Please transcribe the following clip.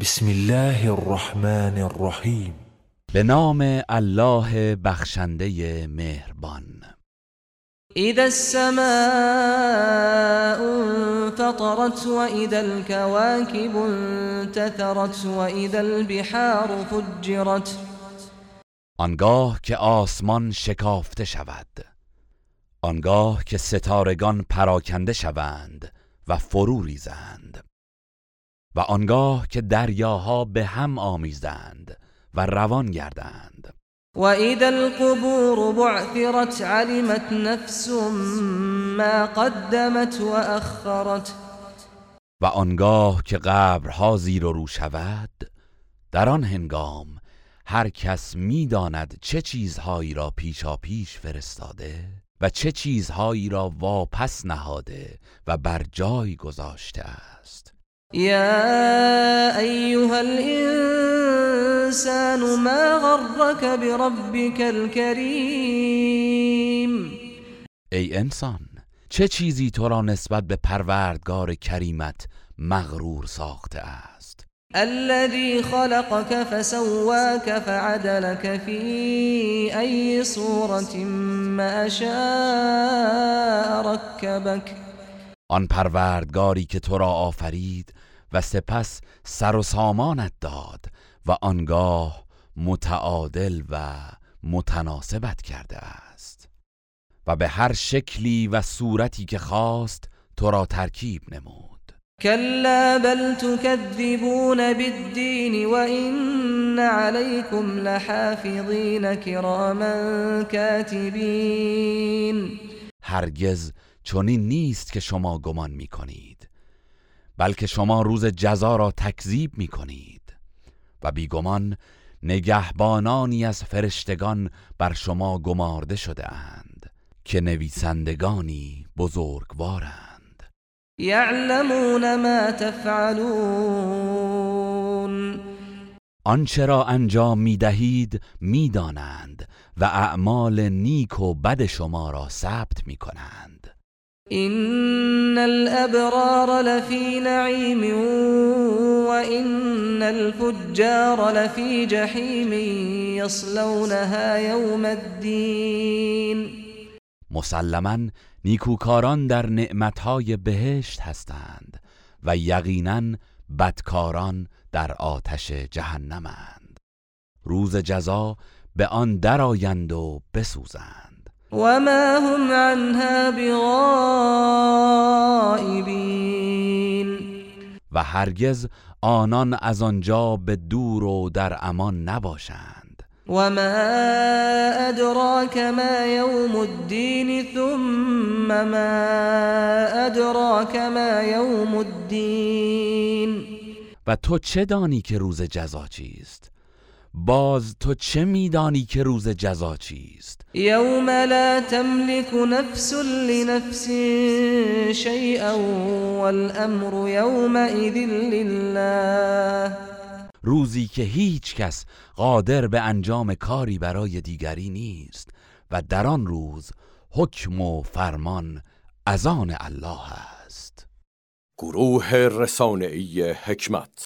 بسم الله الرحمن الرحیم به نام الله بخشنده مهربان. اذا السماء انفطرت واذا الكواكب انتثرت واذا البحار فجرت. آنگاه که آسمان شکافته شود آنگاه که ستارگان پراکنده شوند و فرو ریزند. و آنگاه که دریاها به هم آمیزند و روان گردند. و اذا القبور بعثرت علمت نفس ما قدمت و اخرت. و آنگاه که قبرها زیر و رو شود در آن هنگام هر کس می‌داند چه چیزهایی را پیشا پیش فرستاده و چه چیزهایی را واپس نهاده و بر جای گذاشته است. یا ایها الانسان ما غرك بربك الكریم ای انسان چه چیزی تو را نسبت به پروردگار کریمت مغرور ساخته است؟ الذي خلقك فسواك فعدلك في أي صورة ما شاء ركبك آن پروردگاری که تو را آفرید و سپس سر و سامانت داد و آنگاه متعادل و متناسبت کرده است. و به هر شکلی و صورتی که خواست تو را ترکیب نمود. كلا بل تكذبون بالدين وإن عليكم لحافظين كراما كاتبين هرگز چنین نیست که شما گمان می کنید بلکه شما روز جزا را تکذیب می کنید و بیگمان نگهبانانی از فرشتگان بر شما گمارده شده اند که نویسندگانی بزرگوارند. یعلمون ما تفعلون. آنچه را انجام می دهید می دانند و اعمال نیک و بد شما را ثبت می کنند این الابرار لفی نعیم و این الفجار لفی جحیم یصلونها یوم الدین مسلما نیکوکاران در نعمتهای بهشت هستند و یقینا بدکاران در آتش جهنمند روز جزا به آن درآیند و بسوزند. و ما هم عنها بغائبین و هرگز آنان از آنجا به دور و در امان نباشند. وما أدراك ما يوم الدين ثم ما أدراك ما يوم الدين. و تو چه دانی که روز جزا چیست؟ باز تو چه میدانی که روز جزا چیست؟ یوم لا تملك نفس لنفس شیئا والامر یومئذ لله. روزی که هیچ کس قادر به انجام کاری برای دیگری نیست و در آن روز حکم و فرمان از آن الله است. گروه رسانه‌ای حکمت